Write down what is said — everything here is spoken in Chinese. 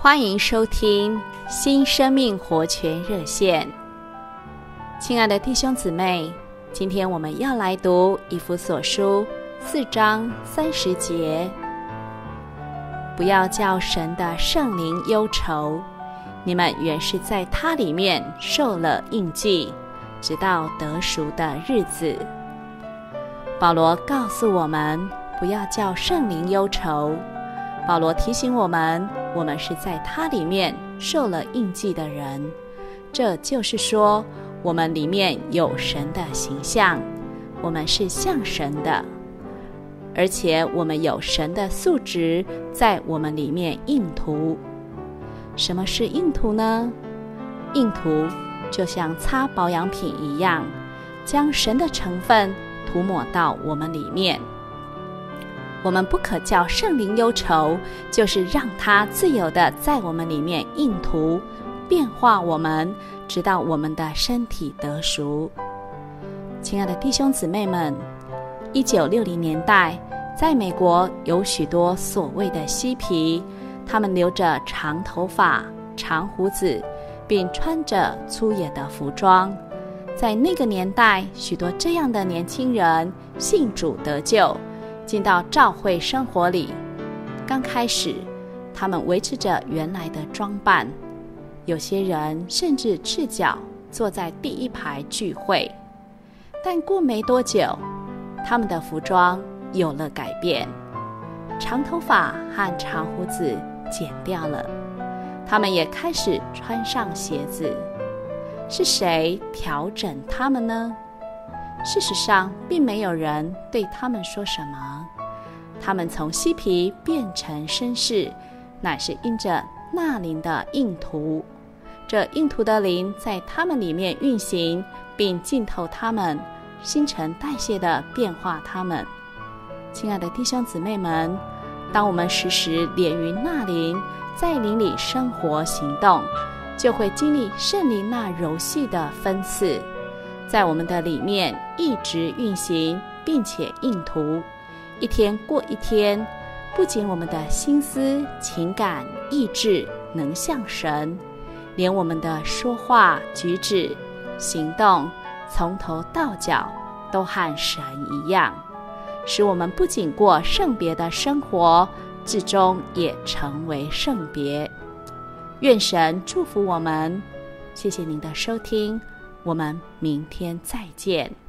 欢迎收听新生命活泉热线。亲爱的弟兄姊妹，今天我们要来读以弗所书四章三十节。不要叫神的圣灵忧愁，你们原是在他里面受了印记，直到得赎的日子。保罗告诉我们，不要叫圣灵忧愁。保罗提醒我们，我们是在他里面受了印记的人，这就是说，我们里面有神的形象，我们是像神的，而且我们有神的素质在我们里面印涂。什么是印涂呢？印涂就像擦保养品一样，将神的成分涂抹到我们里面。我们不可叫圣灵忧愁，就是让他自由地在我们里面印图、变化我们，直到我们的身体得熟。亲爱的弟兄姊妹们，一九六零年代，在美国有许多所谓的嬉皮，他们留着长头发、长胡子，并穿着粗野的服装。在那个年代，许多这样的年轻人信主得救。进到教会生活里，刚开始，他们维持着原来的装扮，有些人甚至赤脚坐在第一排聚会。但过没多久，他们的服装有了改变，长头发和长胡子剪掉了，他们也开始穿上鞋子。是谁调整他们呢？事实上，并没有人对他们说什么。他们从嬉皮变成绅士，乃是因着那灵的印图。这印图的灵在他们里面运行，并浸透他们，新陈代谢的变化他们。亲爱的弟兄姊妹们，当我们时时连于那灵，在灵里生活行动，就会经历圣灵那柔细的分赐。在我们的里面一直运行，并且印图，一天过一天。不仅我们的心思、情感、意志能像神，连我们的说话、举止、行动，从头到脚都和神一样，使我们不仅过圣别的生活，至终也成为圣别。愿神祝福我们。谢谢您的收听。我们明天再见。